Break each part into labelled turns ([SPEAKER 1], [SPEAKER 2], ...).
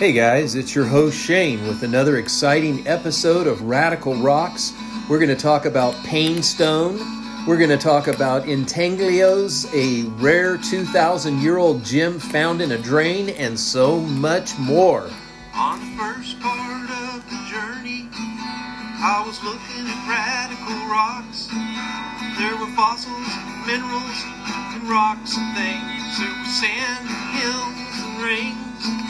[SPEAKER 1] Hey guys, it's your host Shane with another exciting episode of Radical Rocks. We're going to talk about Painstone. We're going to talk about Intaglios, a rare 2,000 year old gem found in a drain, and so much more.
[SPEAKER 2] On the first part of the journey, I was looking at radical rocks. There were fossils, minerals, and rocks and things. There was sand, hills, and rings.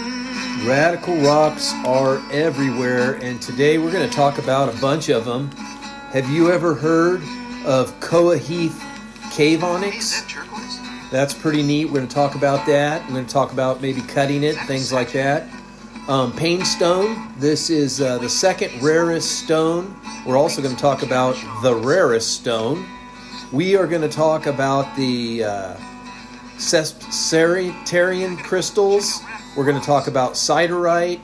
[SPEAKER 1] Radical rocks are everywhere, and today we're going to talk about a bunch of them. Have you ever heard of Kokoweef cave
[SPEAKER 2] Hey, is
[SPEAKER 1] onyx? That's pretty neat. We're going to talk about that. We're going to talk about maybe cutting it, things like that. Um, Painstone. This is uh, the second rarest stone. We're also going to talk about the rarest stone. We are going to talk about the uh, Cesarian crystals. We're going to talk about siderite,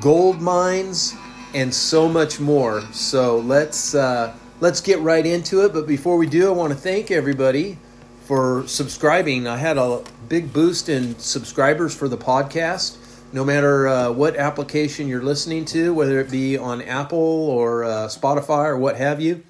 [SPEAKER 1] gold mines, and so much more. So let's uh, let's get right into it. But before we do, I want to thank everybody for subscribing. I had a big boost in subscribers for the podcast. No matter uh, what application you're listening to, whether it be on Apple or uh, Spotify or what have you,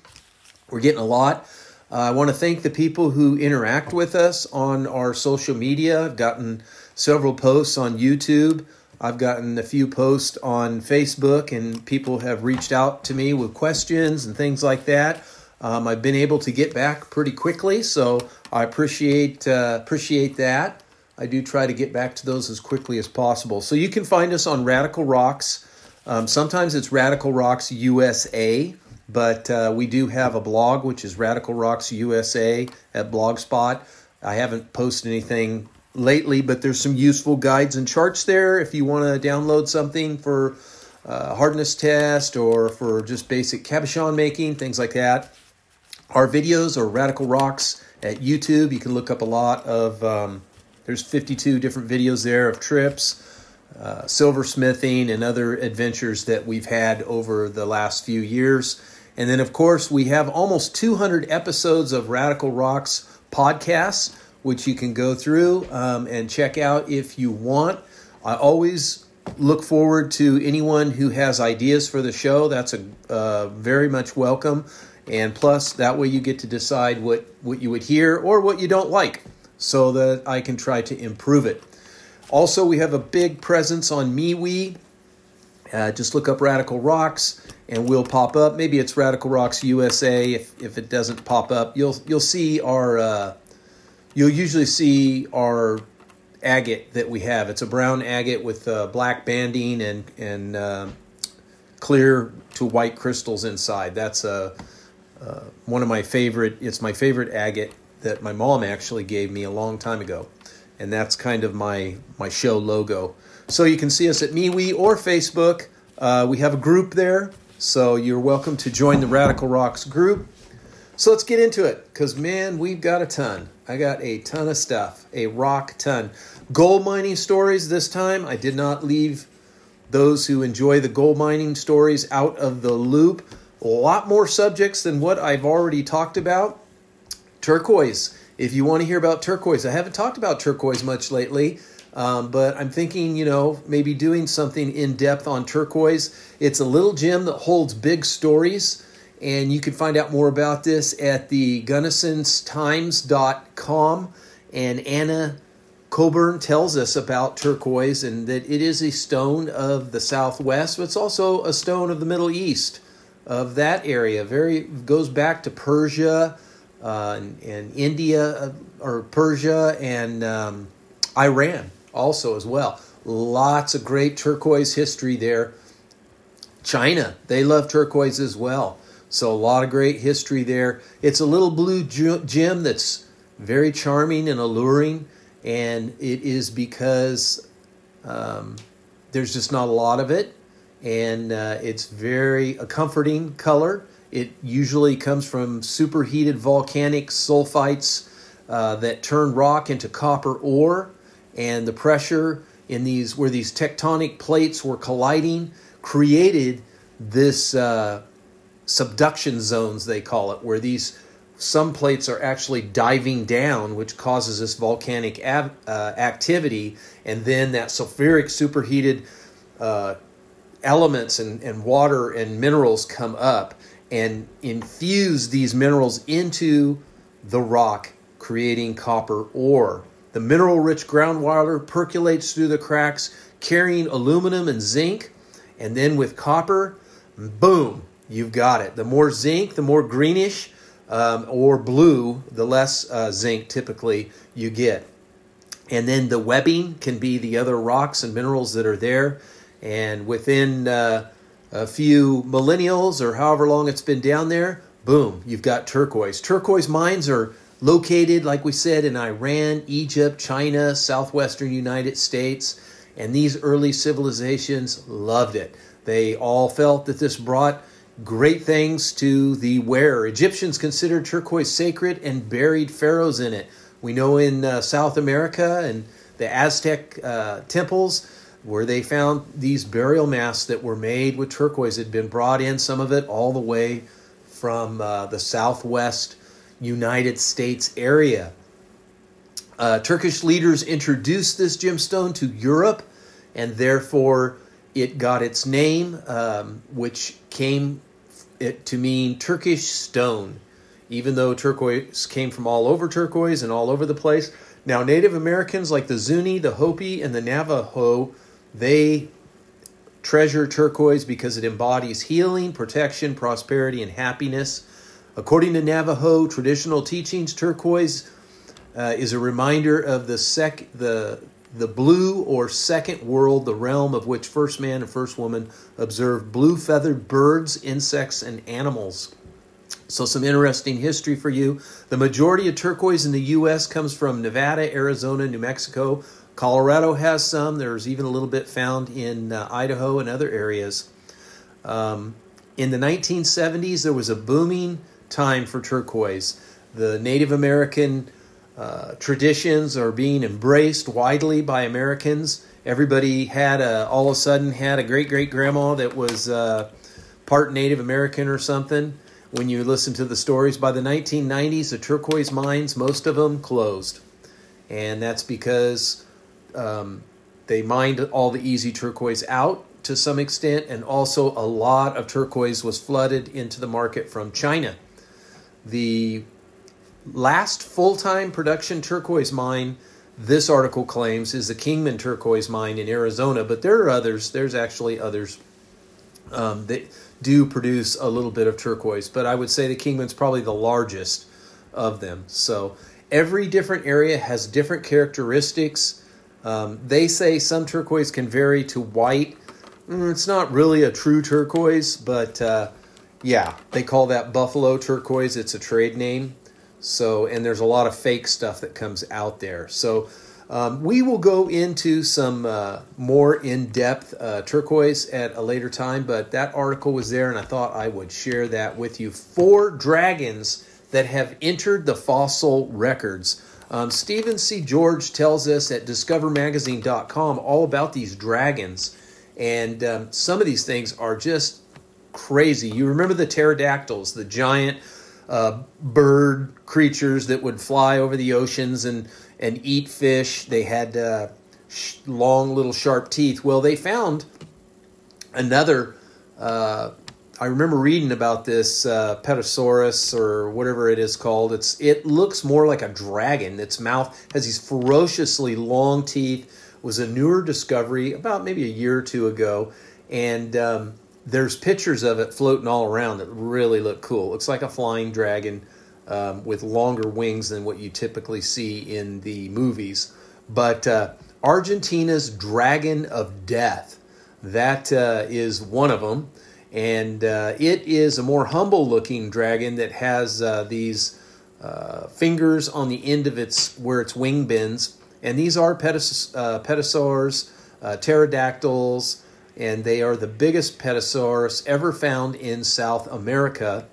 [SPEAKER 1] we're getting a lot. Uh, I want to thank the people who interact with us on our social media. I've gotten several posts on YouTube. I've gotten a few posts on Facebook, and people have reached out to me with questions and things like that. Um, I've been able to get back pretty quickly, so I appreciate uh, appreciate that. I do try to get back to those as quickly as possible. So you can find us on Radical Rocks. Um, sometimes it's Radical Rocks USA, but uh, we do have a blog which is Radical Rocks USA at Blogspot. I haven't posted anything lately, but there's some useful guides and charts there if you want to download something for uh, hardness test or for just basic cabochon making, things like that. Our videos are Radical Rocks at YouTube. You can look up a lot of, um, there's 52 different videos there of trips, uh, silversmithing, and other adventures that we've had over the last few years. And then, of course, we have almost 200 episodes of Radical Rocks podcasts, which you can go through um, and check out if you want. I always look forward to anyone who has ideas for the show. That's a uh, very much welcome. And plus, that way you get to decide what, what you would hear or what you don't like so that I can try to improve it. Also, we have a big presence on MeWe. Uh, just look up Radical Rocks and we'll pop up. Maybe it's Radical Rocks USA. If, if it doesn't pop up, you'll you'll see our uh, you'll usually see our agate that we have. It's a brown agate with uh, black banding and and uh, clear to white crystals inside. That's a uh, one of my favorite. It's my favorite agate that my mom actually gave me a long time ago, and that's kind of my my show logo. So you can see us at MeWe or Facebook. Uh, we have a group there, so you're welcome to join the Radical Rocks group. So let's get into it, because man, we've got a ton. I got a ton of stuff, a rock ton. Gold mining stories this time. I did not leave those who enjoy the gold mining stories out of the loop. A lot more subjects than what I've already talked about. Turquoise. If you want to hear about turquoise, I haven't talked about turquoise much lately, um, but I'm thinking, you know, maybe doing something in depth on turquoise. It's a little gem that holds big stories, and you can find out more about this at the gunnisonstimes.com. And Anna Coburn tells us about turquoise and that it is a stone of the Southwest, but it's also a stone of the Middle East, of that area. Very goes back to Persia uh, and, and India, uh, or Persia and um, Iran also as well. Lots of great turquoise history there. China, they love turquoise as well. So a lot of great history there. It's a little blue gem that's very charming and alluring, and it is because um, there's just not a lot of it. and uh, it's very a comforting color. It usually comes from superheated volcanic sulfites uh, that turn rock into copper ore, and the pressure in these where these tectonic plates were colliding created this uh, subduction zones they call it, where these some plates are actually diving down, which causes this volcanic uh, activity, and then that sulfuric superheated uh, elements and, and water and minerals come up and infuse these minerals into the rock, creating copper ore. The mineral rich groundwater percolates through the cracks, carrying aluminum and zinc, and then with copper, boom, you've got it. The more zinc, the more greenish um, or blue, the less uh, zinc typically you get. And then the webbing can be the other rocks and minerals that are there. And within uh, a few millennials or however long it's been down there, boom, you've got turquoise. Turquoise mines are located, like we said, in Iran, Egypt, China, southwestern United States. And these early civilizations loved it. They all felt that this brought great things to the wearer. Egyptians considered turquoise sacred and buried pharaohs in it. We know in uh, South America and the Aztec uh, temples where they found these burial masks that were made with turquoise had been brought in, some of it all the way from uh, the southwest United States area. Uh, Turkish leaders introduced this gemstone to Europe, and therefore it got its name, um, which came it to mean Turkish stone, even though turquoise came from all over turquoise and all over the place. Now, Native Americans like the Zuni, the Hopi, and the Navajo, they treasure turquoise because it embodies healing, protection, prosperity, and happiness. According to Navajo traditional teachings, turquoise uh, is a reminder of the sec the the blue or second world, the realm of which first man and first woman observed blue feathered birds, insects, and animals. So, some interesting history for you. The majority of turquoise in the U.S. comes from Nevada, Arizona, New Mexico. Colorado has some. There's even a little bit found in uh, Idaho and other areas. Um, in the 1970s, there was a booming time for turquoise. The Native American uh, traditions are being embraced widely by Americans. Everybody had a, all of a sudden had a great great grandma that was uh, part Native American or something. When you listen to the stories, by the 1990s, the turquoise mines, most of them closed, and that's because um, they mined all the easy turquoise out to some extent, and also a lot of turquoise was flooded into the market from China. The last full time production turquoise mine, this article claims, is the Kingman turquoise mine in Arizona, but there are others. There's actually others um, that do produce a little bit of turquoise, but I would say the Kingman's probably the largest of them. So every different area has different characteristics. Um, they say some turquoise can vary to white. Mm, it's not really a true turquoise, but uh, yeah, they call that buffalo turquoise. It's a trade name. So, and there's a lot of fake stuff that comes out there. So, um, we will go into some uh, more in depth uh, turquoise at a later time, but that article was there and I thought I would share that with you. Four dragons that have entered the fossil records. Um, Stephen C. George tells us at discovermagazine.com all about these dragons, and um, some of these things are just crazy. You remember the pterodactyls, the giant uh, bird creatures that would fly over the oceans and, and eat fish. They had uh, sh- long, little, sharp teeth. Well, they found another. Uh, I remember reading about this uh, Petasaurus or whatever it is called. It's it looks more like a dragon. Its mouth has these ferociously long teeth. Was a newer discovery about maybe a year or two ago, and um, there's pictures of it floating all around that really look cool. looks like a flying dragon um, with longer wings than what you typically see in the movies. But uh, Argentina's Dragon of Death, that uh, is one of them. And uh, it is a more humble looking dragon that has uh, these uh, fingers on the end of its where its wing bends. And these are petas- uh, pterosaurs, pterodactyls, and they are the biggest petasaurus ever found in South America.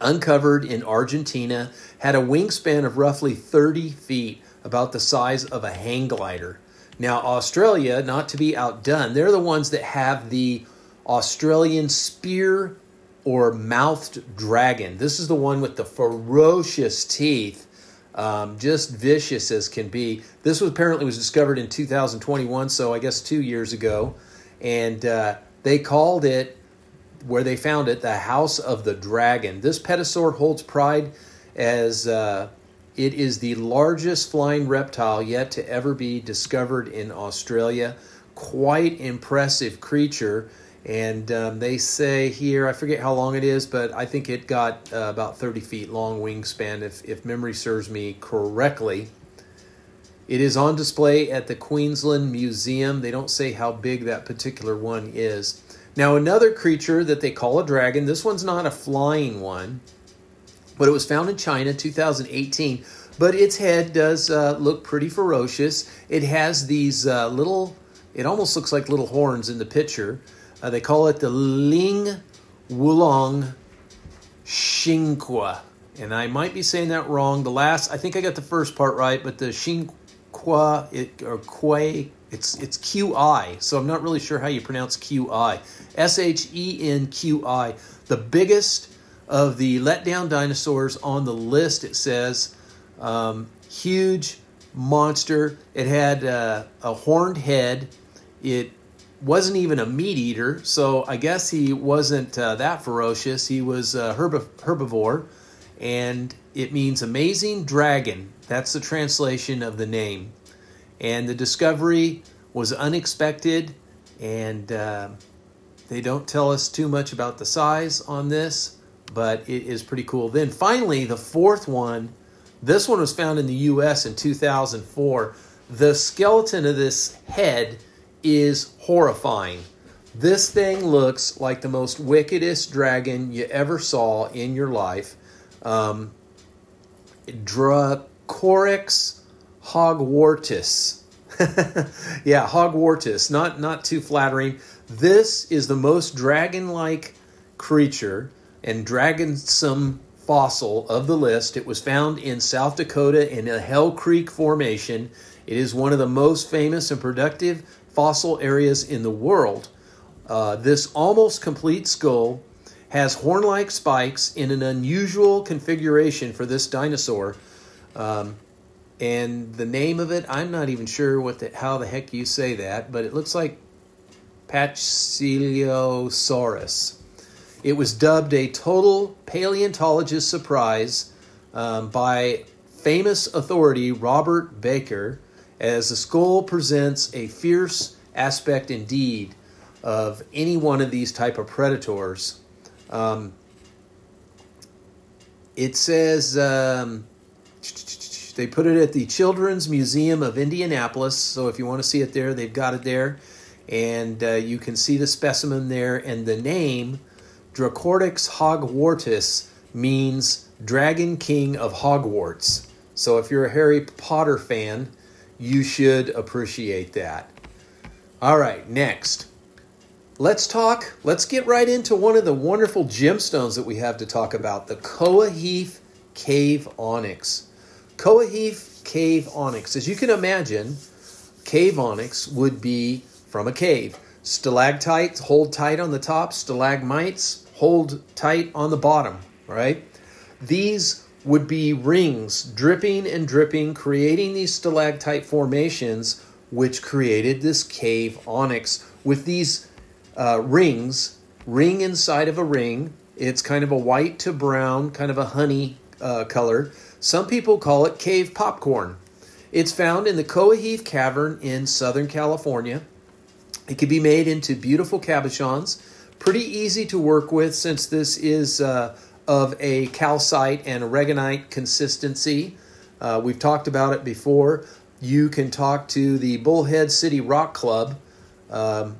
[SPEAKER 1] Uncovered in Argentina, had a wingspan of roughly 30 feet, about the size of a hang glider. Now, Australia, not to be outdone, they're the ones that have the Australian spear or mouthed dragon. This is the one with the ferocious teeth, um, just vicious as can be. This was apparently was discovered in 2021, so I guess two years ago, and uh, they called it where they found it the House of the Dragon. This petasaur holds pride as uh, it is the largest flying reptile yet to ever be discovered in Australia. Quite impressive creature. And um, they say here, I forget how long it is, but I think it got uh, about 30 feet long wingspan, if, if memory serves me correctly. It is on display at the Queensland Museum. They don't say how big that particular one is. Now, another creature that they call a dragon, this one's not a flying one, but it was found in China 2018. But its head does uh, look pretty ferocious. It has these uh, little, it almost looks like little horns in the picture. Uh, they call it the Ling Wulong Xinhua. And I might be saying that wrong. The last, I think I got the first part right, but the Xinhua it, or Quay, it's it's QI. So I'm not really sure how you pronounce QI. S H E N Q I. The biggest of the letdown dinosaurs on the list. It says um, huge monster. It had uh, a horned head. It wasn't even a meat eater, so I guess he wasn't uh, that ferocious. He was a herb- herbivore, and it means amazing dragon. That's the translation of the name. And the discovery was unexpected, and uh, they don't tell us too much about the size on this, but it is pretty cool. Then finally, the fourth one. This one was found in the U.S. in 2004. The skeleton of this head is horrifying. This thing looks like the most wickedest dragon you ever saw in your life. Um, Dracorex Hogwartis. yeah, Hogwartis. Not not too flattering. This is the most dragon-like creature and dragonsome fossil of the list. It was found in South Dakota in the Hell Creek Formation. It is one of the most famous and productive fossil areas in the world. Uh, this almost complete skull has horn like spikes in an unusual configuration for this dinosaur. Um, and the name of it, I'm not even sure what the, how the heck you say that, but it looks like Pachycelosaurus. It was dubbed a total paleontologist surprise um, by famous authority Robert Bakker, as the skull presents a fierce aspect indeed of any one of these type of predators. Um, it says um, they put it at the Children's Museum of Indianapolis. So if you want to see it there, they've got it there, and uh, you can see the specimen there. And the name Dracorex hogwartus means Dragon King of Hogwarts. So if you're a Harry Potter fan, you should appreciate that. All right, next. Let's talk, let's get right into one of the wonderful gemstones that we have to talk about the Kokoweef Cave Onyx. Kokoweef Cave Onyx. As you can imagine, cave onyx would be from a cave. Stalactites hold tight on the top, stalagmites hold tight on the bottom, right? These would be rings dripping and dripping, creating these stalactite formations, which created this cave onyx with these uh, rings, ring inside of a ring. It's kind of a white to brown, kind of a honey uh, color. Some people call it cave popcorn. It's found in the Kokoweef Cavern in Southern California. It can be made into beautiful cabochons. Pretty easy to work with since this is uh, of a calcite and aragonite consistency. Uh, we've talked about it before. You can talk to the Bullhead City Rock Club. Um,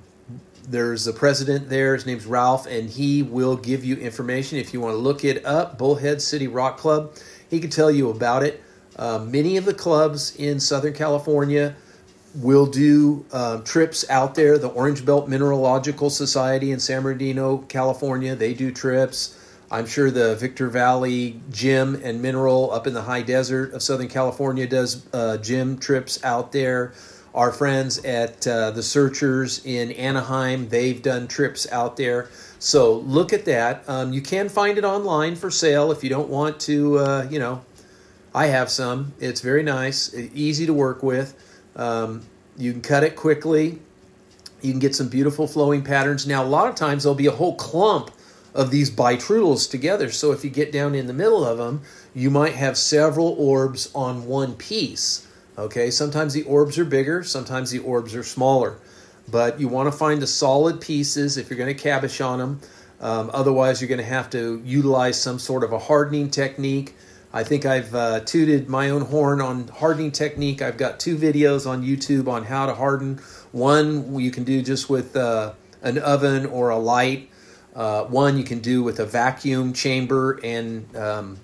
[SPEAKER 1] there's a president there. His name's Ralph, and he will give you information if you want to look it up. Bullhead City Rock Club. He can tell you about it. Uh, many of the clubs in Southern California we'll do um, trips out there. The Orange Belt Mineralogical Society in San Bernardino, California, they do trips. I'm sure the Victor Valley Gem and Mineral up in the high desert of Southern California does uh, gym trips out there. Our friends at uh, the Searchers in Anaheim, they've done trips out there. So look at that. Um, you can find it online for sale if you don't want to, uh, you know, I have some. It's very nice, easy to work with. Um, you can cut it quickly. You can get some beautiful flowing patterns. Now, a lot of times there'll be a whole clump of these bitrudels together. So if you get down in the middle of them, you might have several orbs on one piece. Okay, sometimes the orbs are bigger, sometimes the orbs are smaller. But you want to find the solid pieces if you're going to cabochon them. Um, otherwise, you're going to have to utilize some sort of a hardening technique. I think I've uh, tooted my own horn on hardening technique. I've got two videos on YouTube on how to harden. One you can do just with uh, an oven or a light. Uh, one you can do with a vacuum chamber, and um,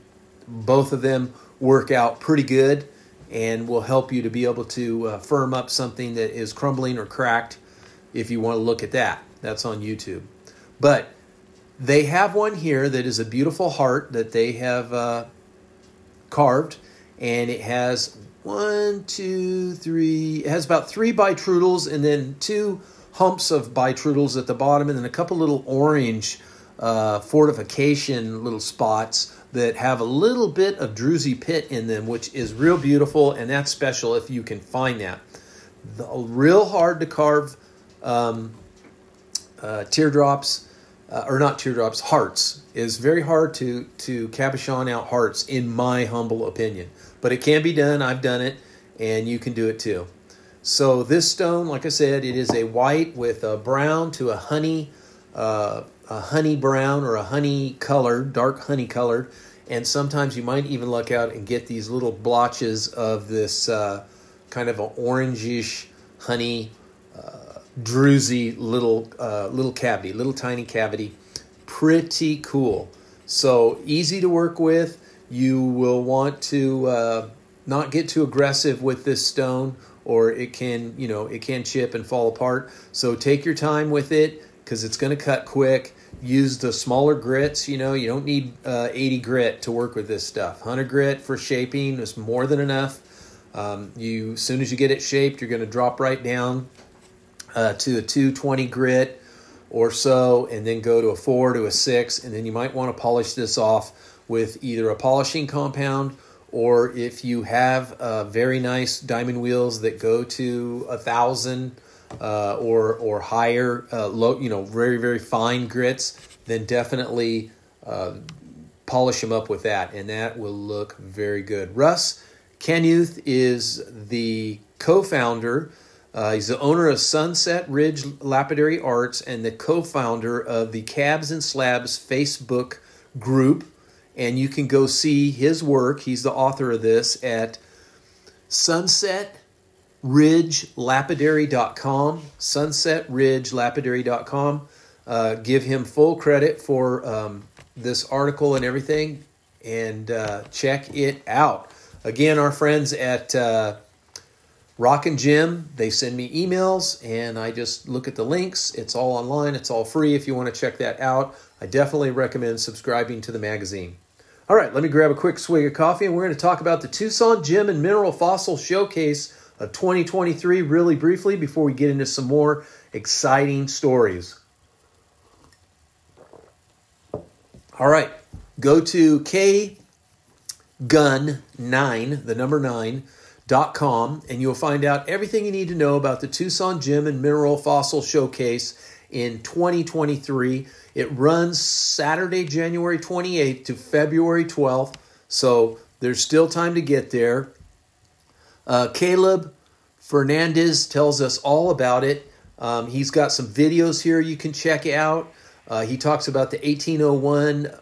[SPEAKER 1] both of them work out pretty good and will help you to be able to uh, firm up something that is crumbling or cracked if you want to look at that. That's on YouTube. But they have one here that is a beautiful heart that they have uh, carved, and it has one, two, three. It has about three bitrudels, and then two humps of bitrudels at the bottom, and then a couple little orange uh, fortification little spots that have a little bit of druzy pit in them, which is real beautiful, and that's special if you can find that. The, real hard to carve um, uh, teardrops, uh, or not teardrops, hearts is very hard to to cabochon out hearts, in my humble opinion. But it can be done. I've done it, and you can do it too. So this stone, like I said, it is a white with a brown to a honey, uh, a honey brown or a honey colored, dark honey colored, and sometimes you might even look out and get these little blotches of this uh, kind of an orangish honey, druzy little uh, little cavity, little tiny cavity, pretty cool. So easy to work with. You will want to uh, not get too aggressive with this stone or it can you know it can chip and fall apart. So take your time with it because it's going to cut quick. Use the smaller grits you know you don't need uh, 80 grit to work with this stuff. 100 grit for shaping is more than enough. Um, you as soon as you get it shaped you're going to drop right down uh, to a 220 grit or so and then go to a 4 to a 6 and then you might want to polish this off with either a polishing compound or if you have uh, very nice diamond wheels that go to a thousand uh, or or higher, uh, low, you know, very very fine grits, then definitely uh, polish them up with that, and that will look very good. Russ Kenuth is the co-founder. Uh, he's the owner of Sunset Ridge Lapidary Arts and the co-founder of the Cabs and Slabs Facebook group and you can go see his work. He's the author of this at sunsetridgelapidary.com. Sunsetridgelapidary.com. Uh, give him full credit for um, this article and everything, and uh, check it out. Again, our friends at uh, Rock and Gem, they send me emails, and I just look at the links. It's all online, it's all free if you want to check that out. I definitely recommend subscribing to the magazine. All right, let me grab a quick swig of coffee and we're going to talk about the Tucson Gem and Mineral Fossil Showcase of 2023 really briefly before we get into some more exciting stories. All right, go to K Gun 9, the number 9, dot com, and you'll find out everything you need to know about the Tucson Gem and Mineral Fossil Showcase in 2023. It runs Saturday, January 28th to February 12th, so there's still time to get there. Uh, Caleb Fernandez tells us all about it. Um, he's got some videos here you can check out. Uh, he talks about the 1801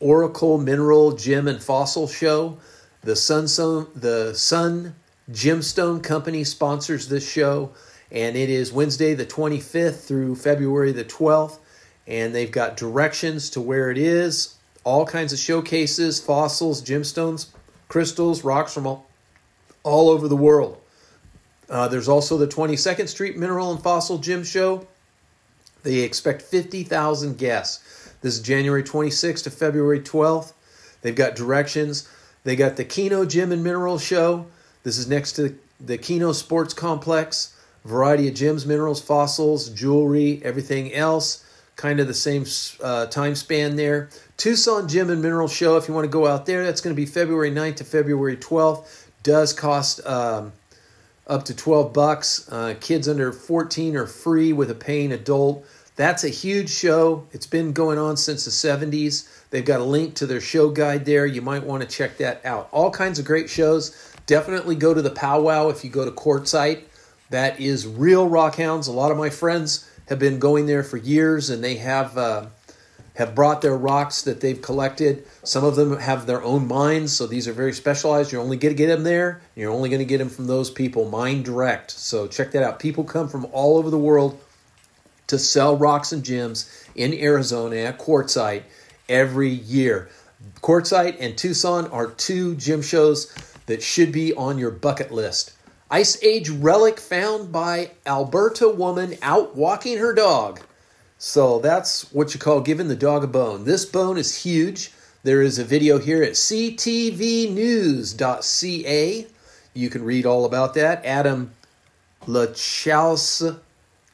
[SPEAKER 1] Oracle Mineral Gem and Fossil Show. The Sunstone, the Sun Gemstone Company sponsors this show, and it is Wednesday the 25th through February the 12th and they've got directions to where it is, all kinds of showcases, fossils, gemstones, crystals, rocks from all, all over the world. Uh, there's also the 22nd Street Mineral and Fossil Gem Show. They expect 50,000 guests. This is January 26th to February 12th. They've got directions. They got the Kino Gem and Mineral Show. This is next to the Kino Sports Complex. Variety of gyms, minerals, fossils, jewelry, everything else. Kind of the same uh, time span there. Tucson Gem and Mineral Show, if you want to go out there, that's going to be February 9th to February 12th. Does cost um, up to 12 bucks. Uh, kids under 14 are free with a paying adult. That's a huge show. It's been going on since the 70s. They've got a link to their show guide there. You might want to check that out. All kinds of great shows. Definitely go to the powwow if you go to Quartzsite. That is real rockhounds. A lot of my friends have been going there for years and they have. Uh, have brought their rocks that they've collected. Some of them have their own mines, so these are very specialized. You're only going to get them there. You're only going to get them from those people, mine direct. So check that out. People come from all over the world to sell rocks and gems in Arizona at Quartzsite every year. Quartzsite and Tucson are two gym shows that should be on your bucket list. Ice Age relic found by Alberta woman out walking her dog. So that's what you call giving the dog a bone. This bone is huge. There is a video here at ctvnews.ca. You can read all about that. Adam Lachaus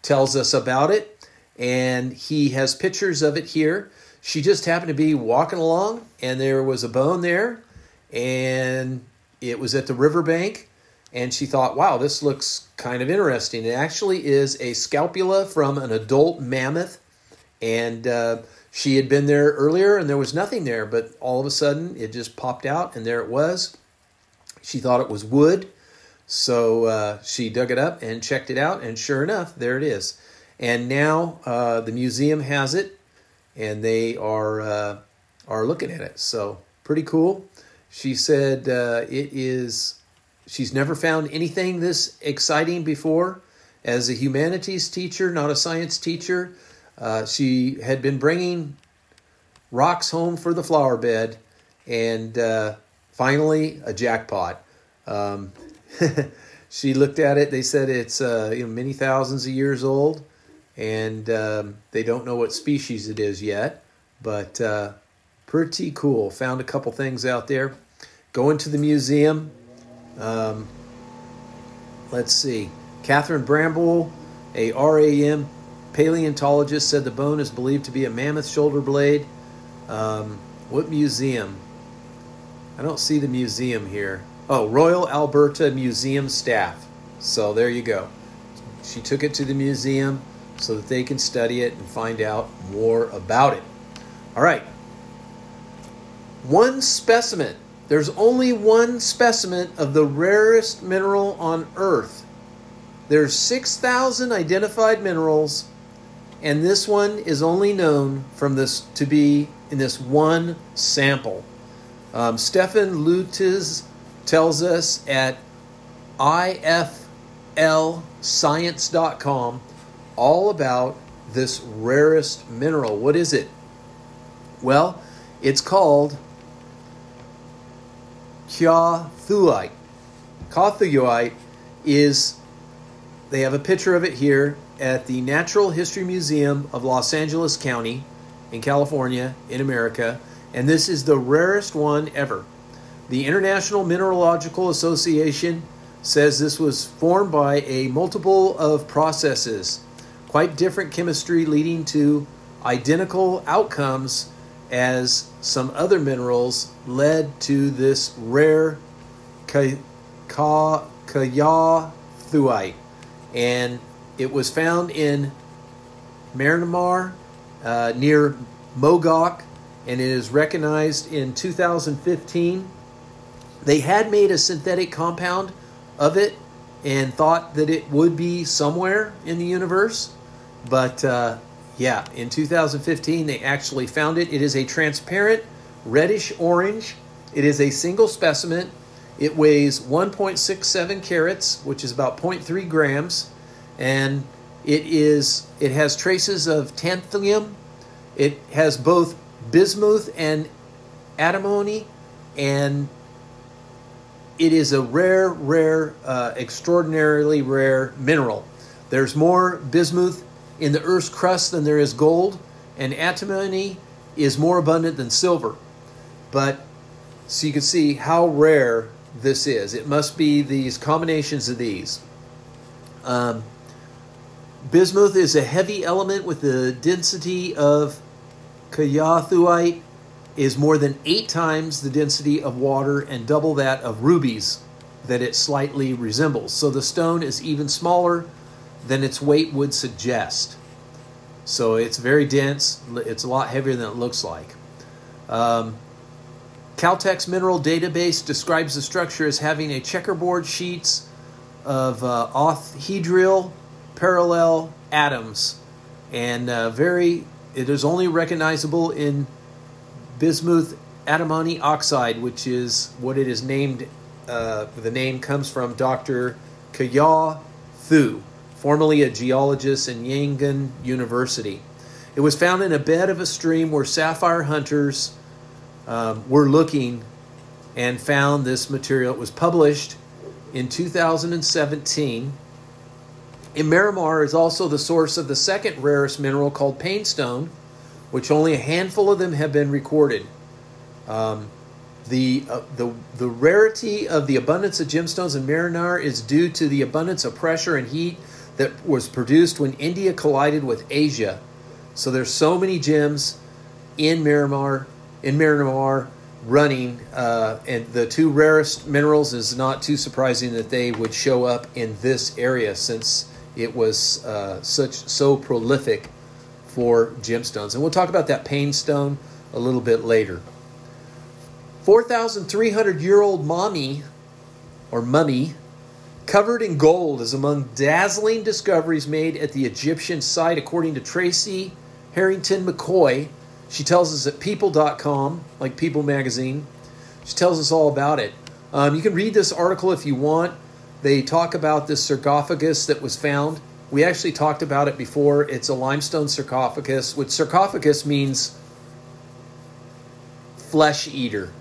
[SPEAKER 1] tells us about it, and he has pictures of it here. She just happened to be walking along, and there was a bone there, and it was at the riverbank, and she thought, wow, this looks kind of interesting. It actually is a scapula from an adult mammoth, and uh, she had been there earlier and there was nothing there, but all of a sudden it just popped out, and there it was. She thought it was wood, so uh, she dug it up and checked it out, and sure enough, there it is. And now uh, the museum has it, and they are uh, are looking at it. So pretty cool. She said uh, it is She's never found anything this exciting before. As a humanities teacher, not a science teacher, uh, she had been bringing rocks home for the flower bed, and uh, finally, a jackpot. Um, she looked at it. They said it's uh, you know many thousands of years old, and um, they don't know what species it is yet, but uh, pretty cool. Found a couple things out there. Going to the museum. Um, let's see. Catherine Bramble, a RAM paleontologist, said the bone is believed to be a mammoth shoulder blade. Um, what museum? I don't see the museum here. Oh, Royal Alberta Museum staff. So there you go. She took it to the museum so that they can study it and find out more about it. All right. One specimen there's only one specimen of the rarest mineral on Earth. There's 6,000 identified minerals, and this one is only known from this to be in this one sample. Um, Stephen Luntz tells us at iflscience.com all about this rarest mineral. What is it? Well, it's called Kyawthuite. Kyawthuite is, they have a picture of it here at the Natural History Museum of Los Angeles County in California, in America, and this is the rarest one ever. The International Mineralogical Association says this was formed by a multiple of processes, quite different chemistry leading to identical outcomes as some other minerals led to this rare Kyawthuite. And it was found in Myanmar uh, near Mogok, and it is recognized in 2015. They had made a synthetic compound of it and thought that it would be somewhere in the universe, but uh, yeah, in 2015, they actually found it. It is a transparent reddish orange. It is a single specimen. It weighs 1.67 carats, which is about 0.3 grams, and it is it has traces of tantalum. It has both bismuth and antimony and it is a rare, rare, uh, extraordinarily rare mineral. There's more bismuth in the Earth's crust than there is gold, and antimony is more abundant than silver. But so you can see how rare this is. It must be these combinations of these. Um, bismuth is a heavy element with the density of kyawthuite is more than eight times the density of water and double that of rubies that it slightly resembles. So the stone is even smaller than its weight would suggest. So it's very dense. It's a lot heavier than it looks like. Um, Caltech's mineral database describes the structure as having a checkerboard sheets of uh, parallel atoms, and uh, very. It is only recognizable in bismuth antimony oxide, which is what it is named. Uh, the name comes from Dr. Kyaw Thu, formerly a geologist in Yangon University. It was found in a bed of a stream where sapphire hunters um, were looking and found this material. It was published in 2017. In Myanmar is also the source of the second rarest mineral called painstone, which only a handful of them have been recorded. Um, the, uh, the, the rarity of the abundance of gemstones in Myanmar is due to the abundance of pressure and heat that was produced when India collided with Asia. So there's so many gems in Myanmar, in Myanmar running, uh, and the two rarest minerals is not too surprising that they would show up in this area since it was uh, such so prolific for gemstones. And we'll talk about that pain stone a little bit later. 4,300 year old mommy, or mummy, covered in gold, is among dazzling discoveries made at the Egyptian site, according to Tracy Harrington McCoy. She tells us at people.com, like People magazine. She tells us all about it. Um, you can read this article if you want. They talk about this sarcophagus that was found we actually talked about it before. It's a limestone sarcophagus, which sarcophagus means flesh eater.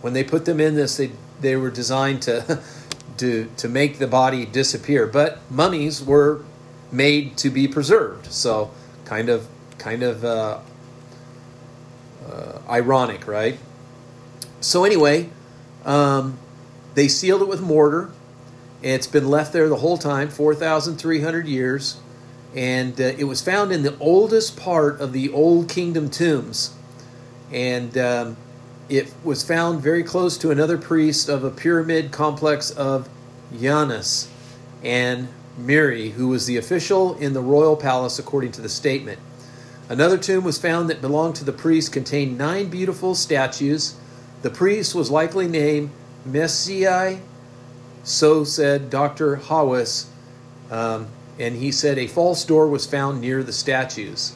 [SPEAKER 1] When they put them in this, they they were designed to to to make the body disappear. But mummies were made to be preserved, so kind of kind of uh, uh, ironic, right? So anyway, um, they sealed it with mortar it's been left there the whole time, 4,300 years. And uh, it was found in the oldest part of the Old Kingdom tombs. And um, it was found very close to another priest of a pyramid complex of Janus and Miri, who was the official in the royal palace according to the statement. Another tomb was found that belonged to the priest, contained nine beautiful statues. The priest was likely named Messiah so said Dr. Hawass, um, and he said a false door was found near the statues.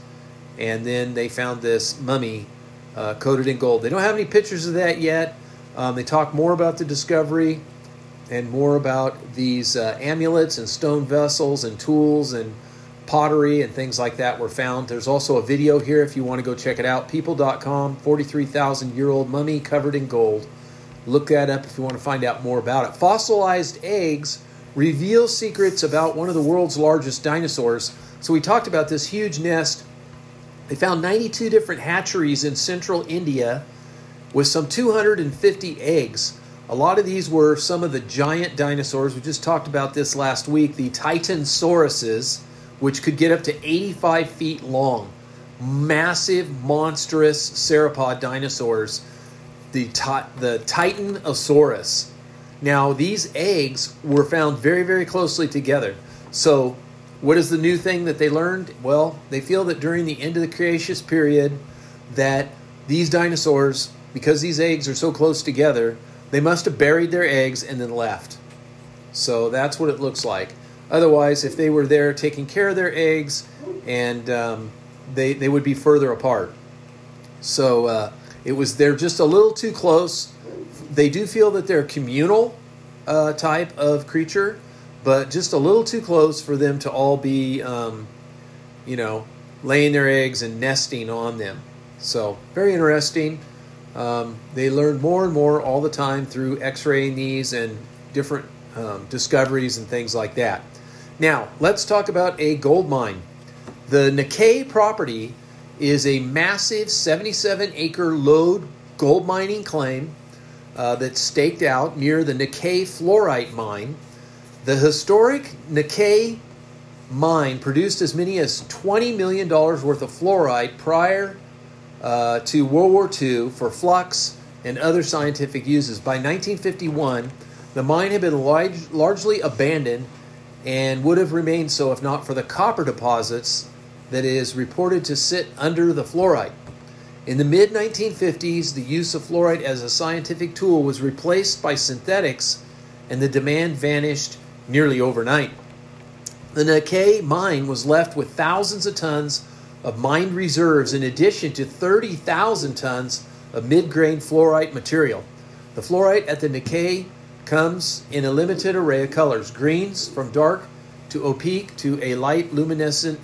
[SPEAKER 1] And then they found this mummy uh, coated in gold. They don't have any pictures of that yet. Um, they talk more about the discovery and more about these uh, amulets and stone vessels and tools and pottery and things like that were found. There's also a video here if you want to go check it out. People.com, 43,000 year old mummy covered in gold. Look that up if you want to find out more about it. Fossilized eggs reveal secrets about one of the world's largest dinosaurs. So, we talked about this huge nest. They found 92 different hatcheries in central India with some 250 eggs. A lot of these were some of the giant dinosaurs. We just talked about this last week the Titanosauruses, which could get up to 85 feet long. Massive, monstrous sauropod dinosaurs the the Titanosaurus. Now these eggs were found very very closely together. So what is the new thing that they learned? Well, they feel that during the end of the Cretaceous period that these dinosaurs because these eggs are so close together, they must have buried their eggs and then left. So that's what it looks like. Otherwise, if they were there taking care of their eggs, and um, they they would be further apart. So uh, it was they're just a little too close. They do feel that they're communal uh, type of creature, but just a little too close for them to all be, um, you know, laying their eggs and nesting on them. So very interesting. Um, they learn more and more all the time through X-raying these and different um, discoveries and things like that. Now, let's talk about a gold mine. The Nikkei property is a massive 77 acre lode gold mining claim uh, that's staked out near the Nikkei fluorite mine. The historic Nikkei mine produced as many as $20 million worth of fluoride prior uh, to World War II for flux and other scientific uses. By 1951, the mine had been large, largely abandoned and would have remained so if not for the copper deposits that is reported to sit under the fluoride. In the mid 1950s, the use of fluoride as a scientific tool was replaced by synthetics, and the demand vanished nearly overnight. The Nikkei mine was left with thousands of tons of mined reserves in addition to 30,000 tons of mid grain fluorite material. The fluorite at the Nikkei comes in a limited array of colors greens from dark to opaque to a light luminescent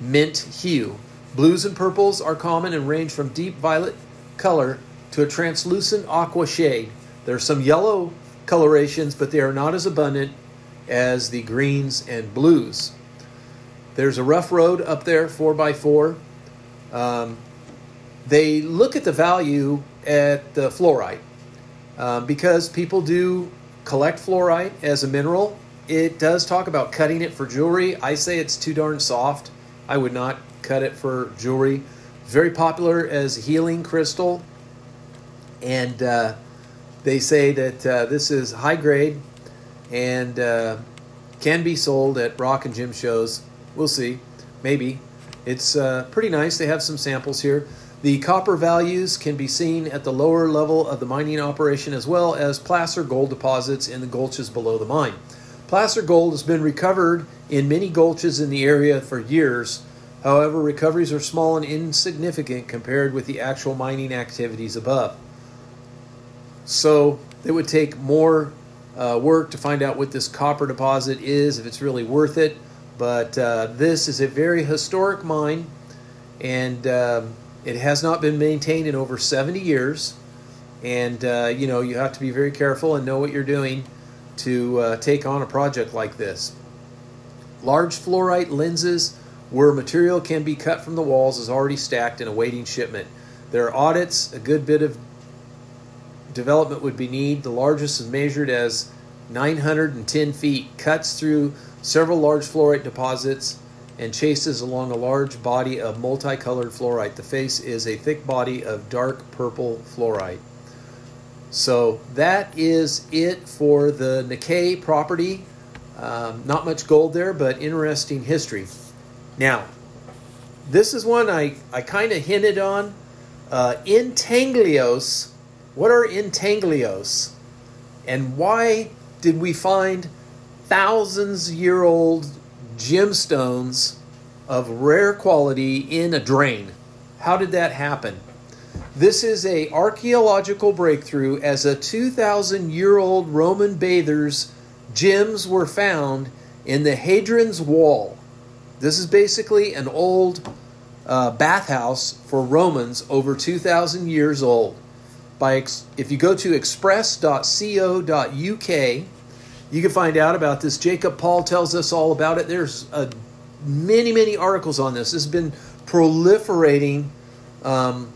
[SPEAKER 1] mint hue. Blues and purples are common and range from deep violet color to a translucent aqua shade. There are some yellow colorations, but they are not as abundant as the greens and blues. There's a rough road up there, 4x4. Um, they look at the value at the fluorite um, because people do collect fluorite as a mineral. It does talk about cutting it for jewelry. I say it's too darn soft. I would not cut it for jewelry. Very popular as healing crystal, and uh, they say that uh, this is high grade and uh, can be sold at rock and gem shows. We'll see, maybe. It's uh, pretty nice. They have some samples here. The copper values can be seen at the lower level of the mining operation as well as placer gold deposits in the gulches below the mine. Placer gold has been recovered in many gulches in the area for years. However, recoveries are small and insignificant compared with the actual mining activities above. So, it would take more uh, work to find out what this copper deposit is, if it's really worth it. But uh, this is a very historic mine, and um, it has not been maintained in over 70 years. And uh, you know, you have to be very careful and know what you're doing to uh, take on a project like this. Large fluorite lenses where material can be cut from the walls is already stacked and awaiting shipment. There are audits, a good bit of development would be need. The largest is measured as 910 feet, cuts through several large fluorite deposits, and chases along a large body of multicolored fluorite. The face is a thick body of dark purple fluorite. So that is it for the Nikkei property. Um, not much gold there, but interesting history. Now, this is one I, I kind of hinted on. Uh, intanglios. What are intanglios? And why did we find thousands year old gemstones of rare quality in a drain? How did that happen? This is a archaeological breakthrough as a 2000 year old Roman bather's gems were found in the Hadrian's Wall. This is basically an old uh, bathhouse for Romans over 2,000 years old. By ex- if you go to express.co.uk, you can find out about this. Jacob Paul tells us all about it. There's many, many articles on this. This has been proliferating um,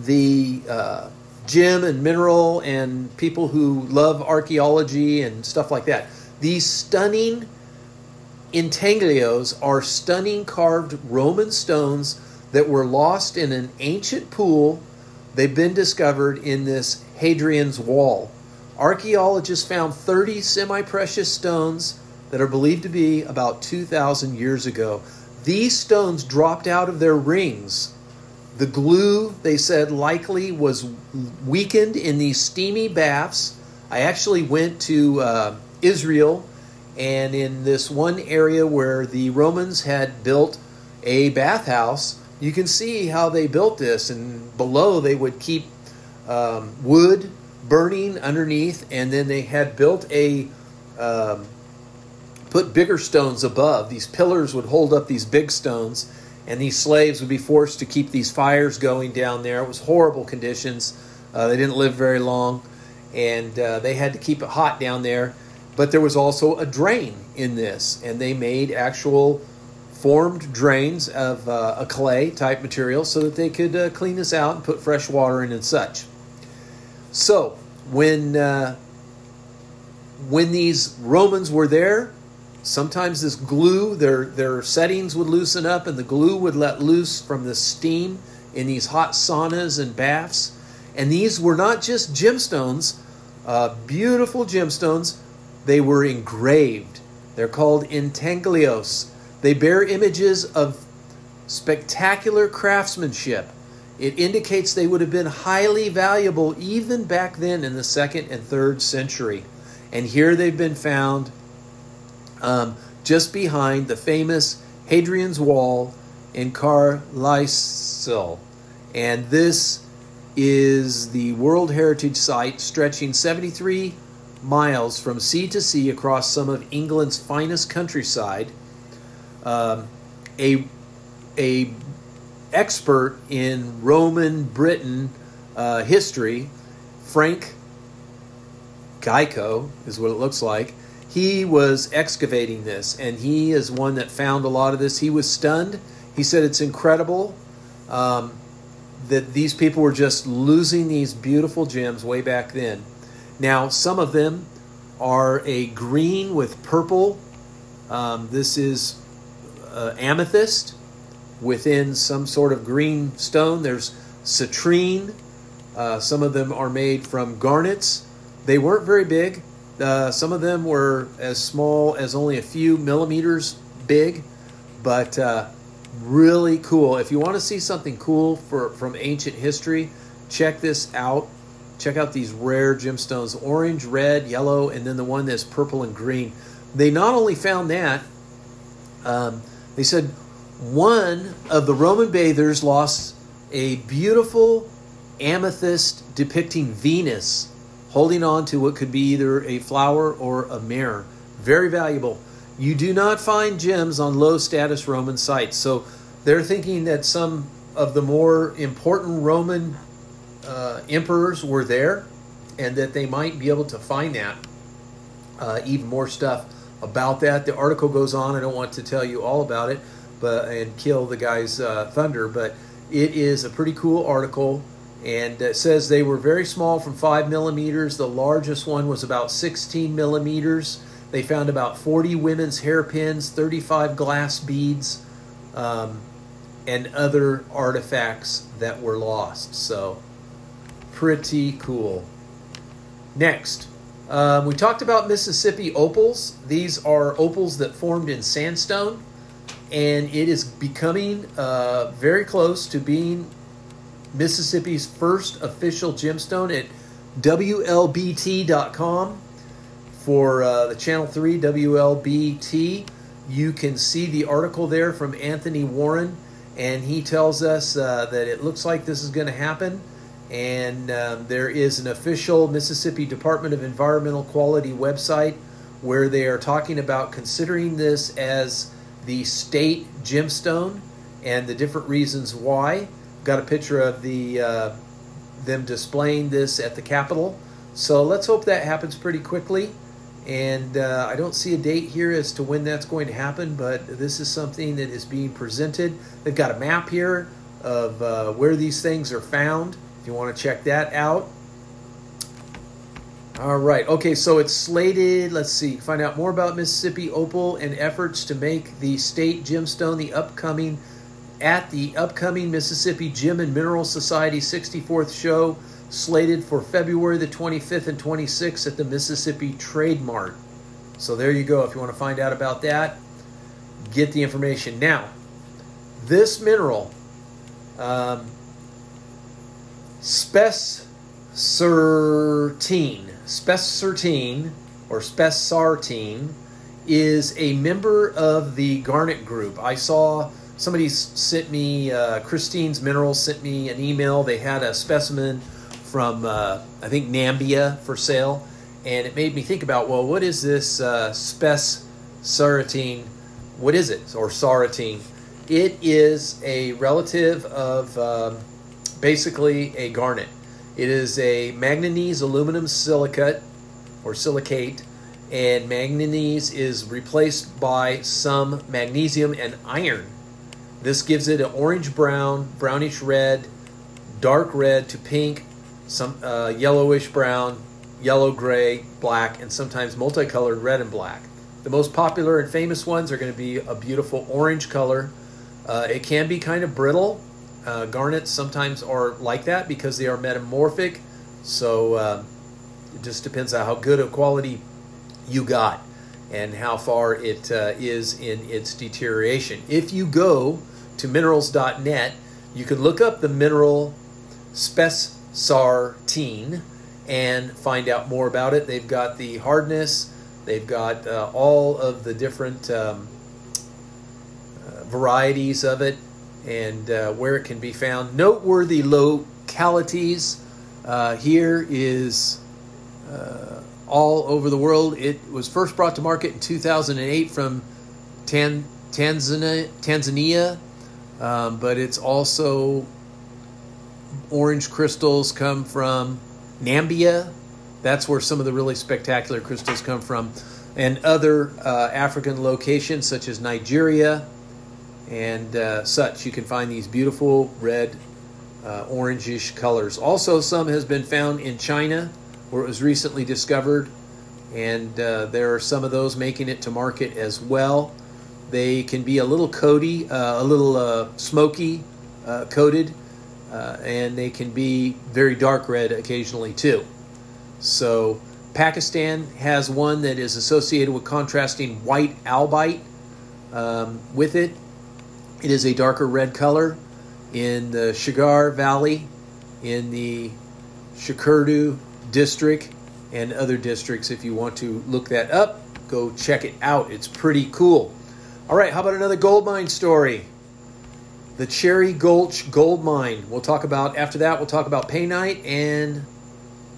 [SPEAKER 1] the uh, gem and mineral and people who love archaeology and stuff like that. These stunning intaglios are stunning carved Roman stones that were lost in an ancient pool. They've been discovered in this Hadrian's Wall. Archaeologists found 30 semi precious stones that are believed to be about 2,000 years ago. These stones dropped out of their rings. The glue, they said, likely was weakened in these steamy baths. I actually went to uh, Israel and in this one area where the Romans had built a bathhouse, you can see how they built this. And below, they would keep um, wood burning underneath, and then they had built a um, put bigger stones above. These pillars would hold up these big stones, and these slaves would be forced to keep these fires going down there. It was horrible conditions. Uh, they didn't live very long, and uh, they had to keep it hot down there. But there was also a drain in this, and they made actual formed drains of uh, a clay type material so that they could uh, clean this out and put fresh water in and such. So when uh, when these Romans were there, sometimes this glue, their their settings would loosen up, and the glue would let loose from the steam in these hot saunas and baths. And these were not just gemstones, uh, beautiful gemstones. They were engraved. They're called intaglios. They bear images of spectacular craftsmanship. It indicates they would have been highly valuable even back then in the second and third century. And here they've been found um, just behind the famous Hadrian's Wall in Carlisle. And this is the World Heritage Site stretching 73 miles from sea to sea across some of England's finest countryside. Um, a, a expert in Roman Britain uh, history, Frank Giecco is what it looks like. He was excavating this, and he is one that found a lot of this. He was stunned. He said it's incredible um, that these people were just losing these beautiful gems way back then. Now, some of them are a green with purple. Um, this is uh, amethyst within some sort of green stone. There's citrine. Uh, some of them are made from garnets. They weren't very big. Uh, some of them were as small as only a few millimeters big, but uh, really cool. If you want to see something cool for from ancient history, check this out. Check out these rare gemstones orange, red, yellow, and then the one that's purple and green. They not only found that, um, they said one of the Roman bathers lost a beautiful amethyst depicting Venus holding on to what could be either a flower or a mirror. Very valuable. You do not find gems on low status Roman sites. So they're thinking that some of the more important Roman uh, emperors were there and that they might be able to find that. Uh, even more stuff about that. The article goes on. I don't want to tell you all about it but and kill the guy's uh, thunder, but it is a pretty cool article and it says they were very small from 5 millimeters. The largest one was about 16 millimeters. They found about 40 women's hairpins, 35 glass beads, um, and other artifacts that were lost. So, pretty cool. Next, um, we talked about Mississippi opals. These are opals that formed in sandstone, and it is becoming uh, very close to being Mississippi's first official gemstone at WLBT.com for uh, the Channel 3 WLBT. You can see the article there from Anthony Warren, and he tells us uh, that it looks like this is going to happen. And um, there is an official Mississippi Department of Environmental Quality website where they are talking about considering this as the state gemstone and the different reasons why got a picture of the uh, them displaying this at the Capitol. So let's hope that happens pretty quickly. And uh, I don't see a date here as to when that's going to happen, but this is something that is being presented. They've got a map here of uh, where these things are found. If you want to check that out. All right. Okay, so it's slated. Let's see. Find out more about Mississippi Opal and efforts to make the state gemstone the upcoming at the upcoming Mississippi Gem and Mineral Society 64th show, slated for February the 25th and 26th at the Mississippi Trade Mart. So there you go. If you want to find out about that, get the information. Now, this mineral, um, spessartine, spessartine or spessartine, is a member of the garnet group. I saw somebody sent me uh, Christine's Minerals sent me an email. They had a specimen from uh, I think Nambia for sale, and it made me think about well, what is this uh, spes saratine? What is it or saratine? It is a relative of um, basically a garnet. It is a manganese aluminum silicate or silicate, and manganese is replaced by some magnesium and iron. This gives it an orange brown, brownish red, dark red to pink, some uh, yellowish brown, yellow gray, black, and sometimes multicolored red and black. The most popular and famous ones are going to be a beautiful orange color. Uh, it can be kind of brittle. Uh, garnets sometimes are like that because they are metamorphic. So uh, it just depends on how good a quality you got and how far it uh, is in its deterioration. If you go to minerals.net, you can look up the mineral spessartine and find out more about it. They've got the hardness, they've got uh, all of the different um, uh, varieties of it, and uh, where it can be found. Noteworthy localities uh, here is uh, all over the world. It was first brought to market in 2008 from Tan- Tanzania, Tanzania um, but it's also orange crystals come from Nambia. That's where some of the really spectacular crystals come from. And other uh, African locations such as Nigeria and uh, such. You can find these beautiful red, uh, orangish colors. Also, some has been found in China where it was recently discovered. And uh, there are some of those making it to market as well. They can be a little coaty, uh, a little uh, smoky coated uh, and they can be very dark red occasionally too. So, Pakistan has one that is associated with contrasting white albite um, with it. It is a darker red color in the Shigar Valley, in the Skardu district, and other districts. If you want to look that up, go check it out. It's pretty cool. All right, how about another gold mine story? the Cherry Gulch Gold Mine. We'll talk about, after that, we'll talk about painite and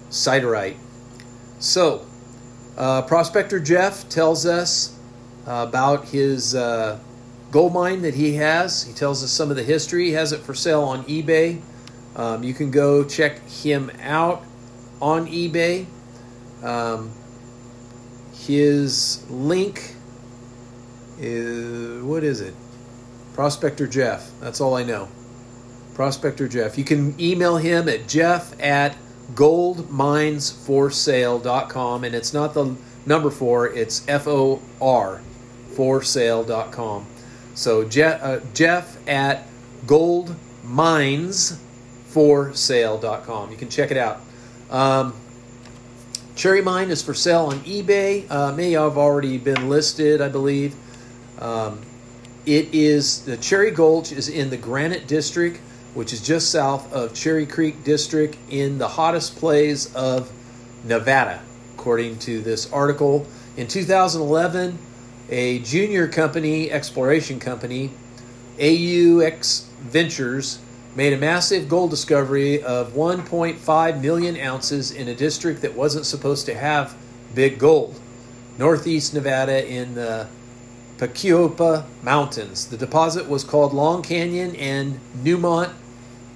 [SPEAKER 1] siderite. So, uh, Prospector Jeff tells us about his uh, gold mine that he has. He tells us some of the history. He has it for sale on eBay. Um, you can go check him out on eBay. Um, his link is, what is it? Prospector Jeff. That's all I know. Prospector Jeff. You can email him at jeff at goldminesforsale.com. And it's not the number four, it's F O R, forsale.com. So Jeff, uh, Jeff at goldminesforsale.com. You can check it out. Um, Cherry Mine is for sale on eBay. Uh, may have already been listed, I believe. Um, it is the Cherry Gulch is in the Granite District, which is just south of Cherry Creek District in the hottest place of Nevada, according to this article. In 2011, a junior company, exploration company, AuEx Ventures, made a massive gold discovery of 1.5 million ounces in a district that wasn't supposed to have big gold. Northeast Nevada in the Pequop Mountains. The deposit was called Long Canyon and Newmont.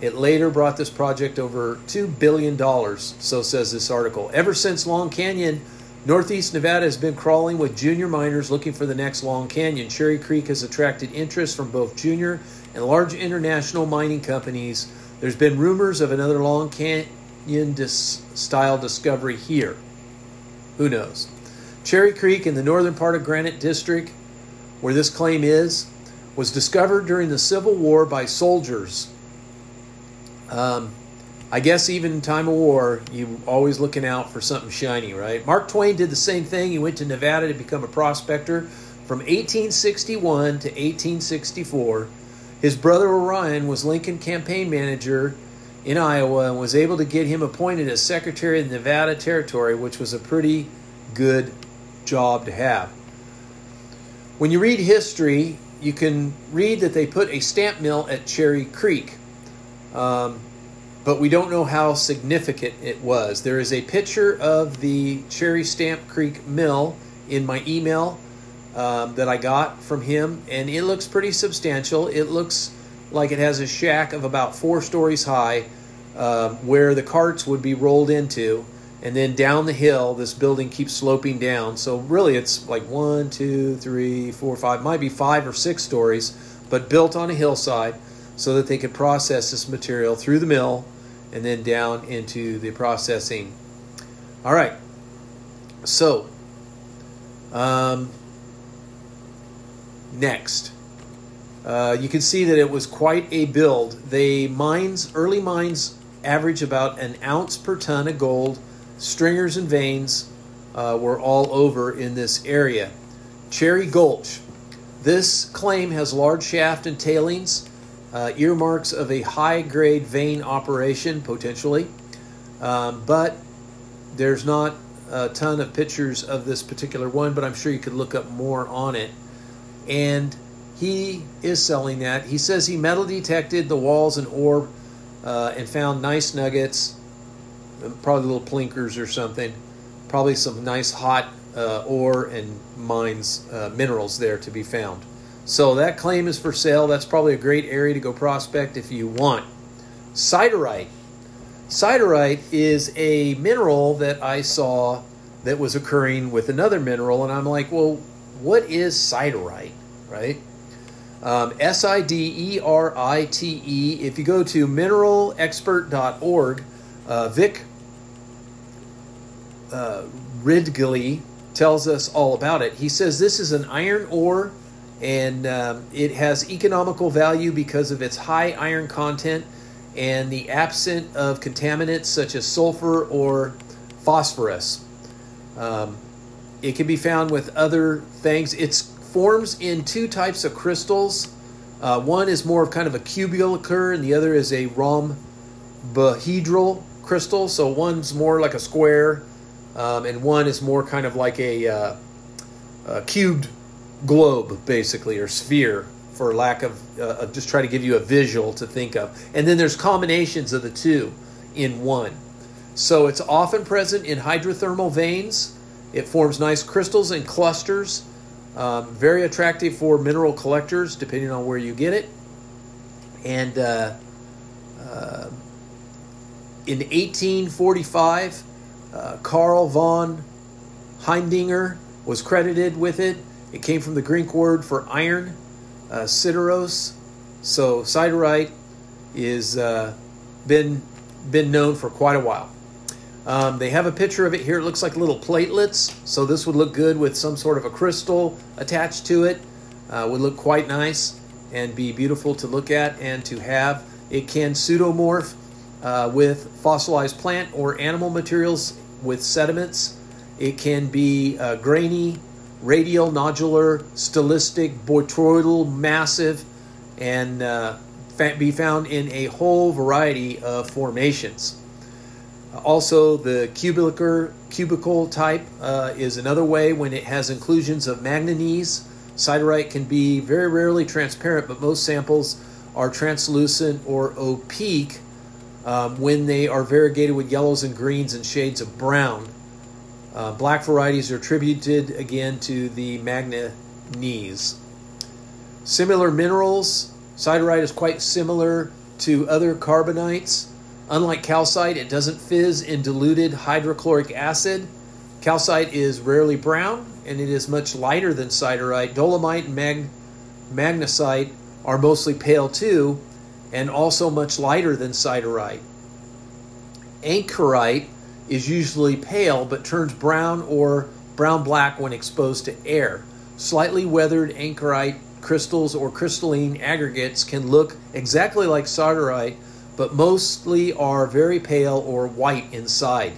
[SPEAKER 1] It later brought this project over $2 billion, so says this article. Ever since Long Canyon, Northeast Nevada has been crawling with junior miners looking for the next Long Canyon. Cherry Creek has attracted interest from both junior and large international mining companies. There's been rumors of another Long Canyon dis- style discovery here. Who knows? Cherry Creek in the northern part of Granite District where this claim is, was discovered during the Civil War by soldiers. Um, I guess even in time of war, you always looking out for something shiny, right? Mark Twain did the same thing. He went to Nevada to become a prospector from 1861 to 1864. His brother Orion was Lincoln campaign manager in Iowa and was able to get him appointed as secretary of the Nevada Territory, which was a pretty good job to have. When you read history, you can read that they put a stamp mill at Cherry Creek, um, but we don't know how significant it was. There is a picture of the Cherry Stamp Creek mill in my email. um, that I got from him, and it looks pretty substantial. It looks like it has a shack of about four stories high, uh, where the carts would be rolled into, and then down the hill, this building keeps sloping down. So really, it's like one, two, three, four, five, might be five or six stories, but built on a hillside, so that they could process this material through the mill, and then down into the processing. All right. So, um, next. Uh, you can see that it was quite a build. The mines, early mines, average about an ounce per ton of gold. Stringers and veins uh, were all over in this area. Cherry Gulch. This claim has large shaft and tailings, uh, earmarks of a high grade vein operation potentially, um, but there's not a ton of pictures of this particular one, but I'm sure you could look up more on it. And he is selling that. He says he metal detected the walls and ore uh, and found nice nuggets, probably little plinkers or something, probably some nice hot uh, ore and mines, uh, minerals there to be found. So that claim is for sale. That's probably a great area to go prospect if you want. Siderite. Siderite is a mineral that I saw that was occurring with another mineral, and I'm like, well, what is siderite, right? Um, S I D E R I T E. If you go to mineralexpert.org, uh, Vic uh, Ridgely tells us all about it. He says this is an iron ore and um, it has economical value because of its high iron content and the absence of contaminants such as sulfur or phosphorus. Um, it can be found with other things. It forms in two types of crystals. Uh, one is more of kind of a cubicular, and the other is a rhombohedral crystal. So one's more like a square, um, and one is more kind of like a, uh, a cubed globe, basically, or sphere, for lack of uh, just try to give you a visual to think of. And then there's combinations of the two in one. So it's often present in hydrothermal veins. It forms nice crystals and clusters. Um, very attractive for mineral collectors, depending on where you get it. And uh, uh, in 1845, uh, Carl von Haidinger was credited with it. It came from the Greek word for iron, uh, sideros. So siderite is uh, been been known for quite a while. Um, they have a picture of it here. It looks like little platelets, so this would look good with some sort of a crystal attached to it. Uh, would look quite nice and be beautiful to look at and to have. It can pseudomorph uh, with fossilized plant or animal materials with sediments. It can be uh, grainy, radial, nodular, stylistic, botryoidal, massive, and uh, be found in a whole variety of formations. Also, the cubicular cubical type uh, is another way when it has inclusions of manganese. Siderite can be very rarely transparent, but most samples are translucent or opaque um, when they are variegated with yellows and greens and shades of brown. Uh, black varieties are attributed again to the manganese. Similar minerals, siderite is quite similar to other carbonates. Unlike calcite, it doesn't fizz in diluted hydrochloric acid. Calcite is rarely brown and it is much lighter than siderite. Dolomite and mag- magnesite are mostly pale too and also much lighter than siderite. Ankerite is usually pale but turns brown or brown black when exposed to air. Slightly weathered ankerite crystals or crystalline aggregates can look exactly like siderite but mostly are very pale or white inside.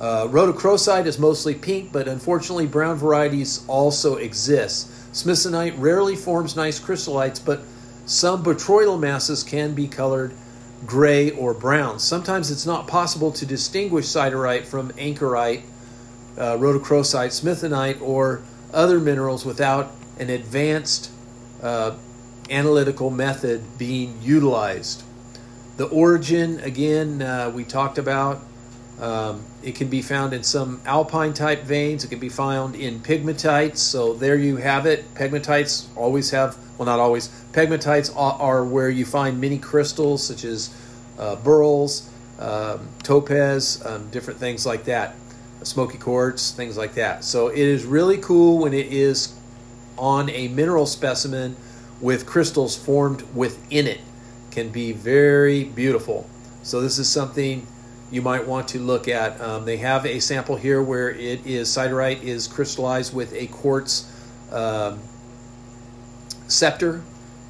[SPEAKER 1] Uh, rhodochrosite is mostly pink, but unfortunately, brown varieties also exist. Smithsonite rarely forms nice crystallites, but some botryoidal masses can be colored gray or brown. Sometimes it's not possible to distinguish siderite from ankerite, uh, rhodochrosite, smithsonite, or other minerals without an advanced uh, analytical method being utilized. The origin, again, uh, we talked about. Um, it can be found in some alpine type veins. It can be found in pegmatites. So there you have it. Pegmatites always have, well, not always. Pegmatites are, are where you find many crystals such as uh, beryls, um, topaz, um, different things like that, smoky quartz, things like that. So it is really cool when it is on a mineral specimen with crystals formed within it. Can be very beautiful. So this is something you might want to look at. Um, they have a sample here where it is siderite is crystallized with a quartz um, scepter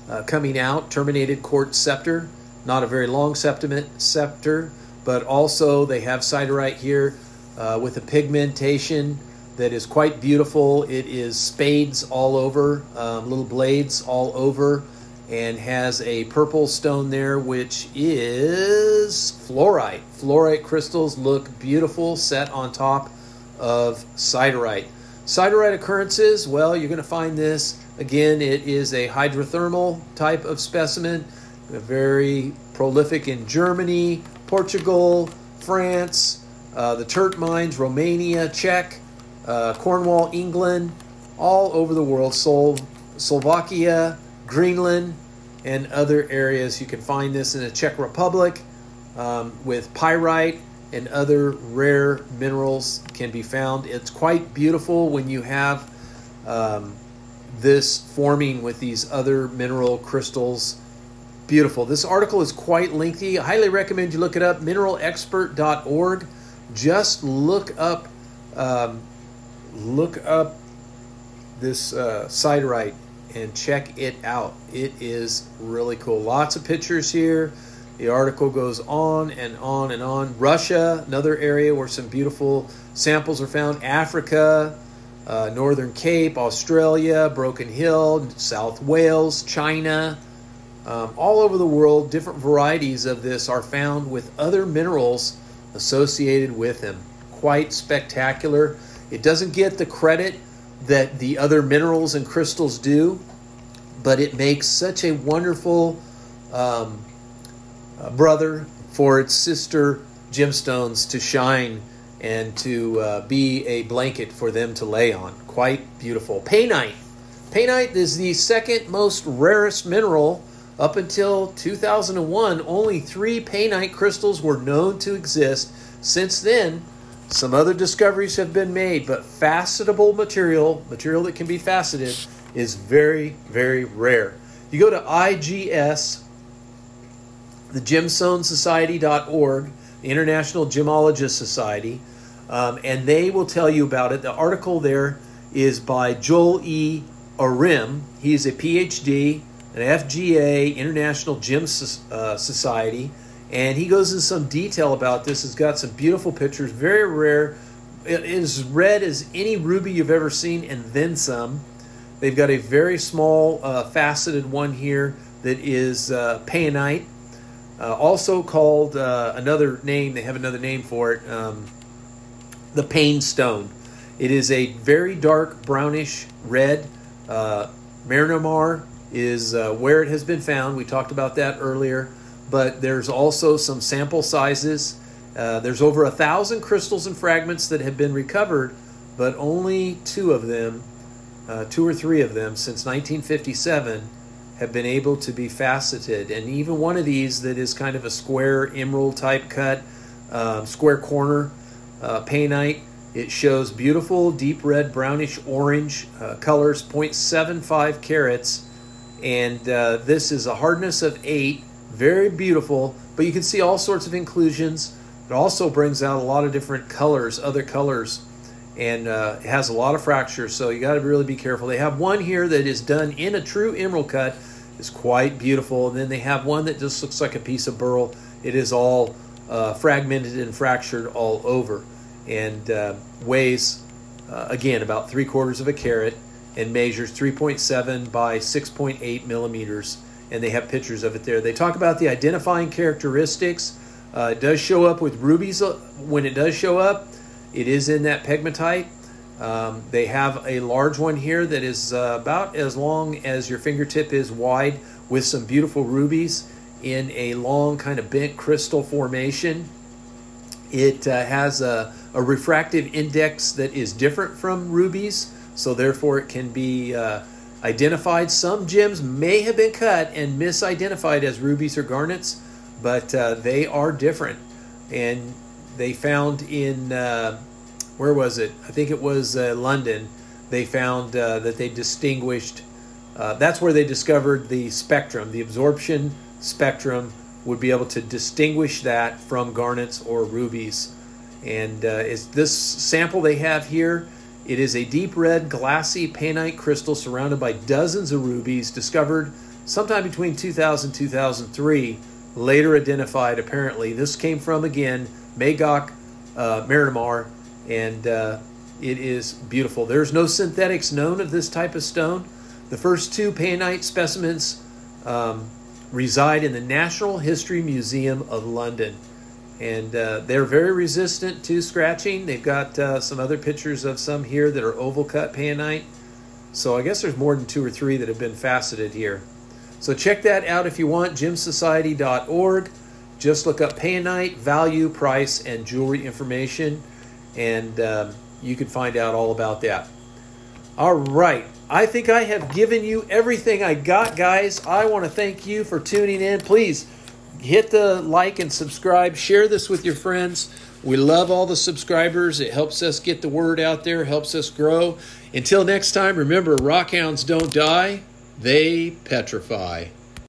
[SPEAKER 1] uh, coming out, terminated quartz scepter. Not a very long scepter, but also they have siderite here uh, with a pigmentation that is quite beautiful. It is spades all over, um, little blades all over, and has a purple stone there, which is fluorite. Fluorite crystals look beautiful set on top of siderite. Siderite occurrences, well, you're going to find this. Again, it is a hydrothermal type of specimen, very prolific in Germany, Portugal, France, uh, the Tert mines, Romania, Czech, uh, Cornwall, England, all over the world, Sol- Slovakia, Greenland, and other areas. You can find this in the Czech Republic um, with pyrite and other rare minerals can be found. It's quite beautiful when you have um, this forming with these other mineral crystals. Beautiful. This article is quite lengthy. I highly recommend you look it up. Mineralexpert.org. Just look up um, look up this uh, siderite and check it out. It is really cool. Lots of pictures here. The article goes on and on and on. Russia, another area where some beautiful samples are found. Africa, uh, Northern Cape, Australia, Broken Hill, South Wales, China. Um, all over the world, different varieties of this are found with other minerals associated with them. Quite spectacular. It doesn't get the credit that the other minerals and crystals do, but it makes such a wonderful um, uh, brother for its sister gemstones to shine and to uh, be a blanket for them to lay on. Quite beautiful. Painite. Painite is the second most rarest mineral. Up until 2001, only three painite crystals were known to exist. Since then, some other discoveries have been made, but facetable material, material that can be faceted, is very, very rare. You go to IGS, the gemstonesociety.org, the International Gemologist Society, um, and they will tell you about it. The article there is by Joel E. Arem. He's a PhD, an FGA, International Gem uh, Society and he goes into some detail about this. It's got some beautiful pictures, very rare. It is red as any ruby you've ever seen, and then some. They've got a very small uh, faceted one here that is uh, painite, uh, also called uh, another name. They have another name for it, um, the pain stone. It is a very dark brownish red. Uh, Myanmar is uh, where it has been found. We talked about that earlier but there's also some sample sizes. Uh, there's over a thousand crystals and fragments that have been recovered, but only two of them, uh, two or three of them, since 1957, have been able to be faceted. And even one of these that is kind of a square emerald type cut, um, square corner uh, painite, it shows beautiful deep red, brownish orange uh, colors, 0.75 carats, and uh, this is a hardness of 8 very beautiful, but you can see all sorts of inclusions. It also brings out a lot of different colors, other colors, and uh, it has a lot of fractures, so you got to really be careful. They have one here that is done in a true emerald cut. It's quite beautiful. And then they have one that just looks like a piece of beryl. It is all uh, fragmented and fractured all over and uh, weighs, uh, again, about three quarters of a carat and measures 3.7 by 6.8 millimeters and they have pictures of it there. They talk about the identifying characteristics. Uh, it does show up with rubies uh, when it does show up. It is in that pegmatite. Um, they have a large one here that is uh, about as long as your fingertip is wide, with some beautiful rubies in a long kind of bent crystal formation. It uh, has a, a refractive index that is different from rubies, so therefore it can be uh, identified. Some gems may have been cut and misidentified as rubies or garnets, but uh, they are different. And they found in, uh, where was it? I think it was uh, London. They found uh, that they distinguished, uh, that's where they discovered the spectrum, the absorption spectrum would be able to distinguish that from garnets or rubies. And uh, is this sample they have here it is a deep red, glassy painite crystal surrounded by dozens of rubies discovered sometime between 2000 and 2003, later identified apparently. This came from, again, Mogok uh, and uh, it is beautiful. There's no synthetics known of this type of stone. The first two painite specimens um, reside in the National History Museum of London and uh, they're very resistant to scratching. They've got uh, some other pictures of some here that are oval cut painite. So I guess there's more than two or three that have been faceted here. So check that out if you want, gemsociety.org. Just look up painite, value, price, and jewelry information, and um, you can find out all about that. All right. I think I have given you everything I got, guys. I want to thank you for tuning in. Please hit the like and subscribe. Share this with your friends. We love all the subscribers. It helps us get the word out there, helps us grow. Until next time, remember rockhounds don't die, they petrify.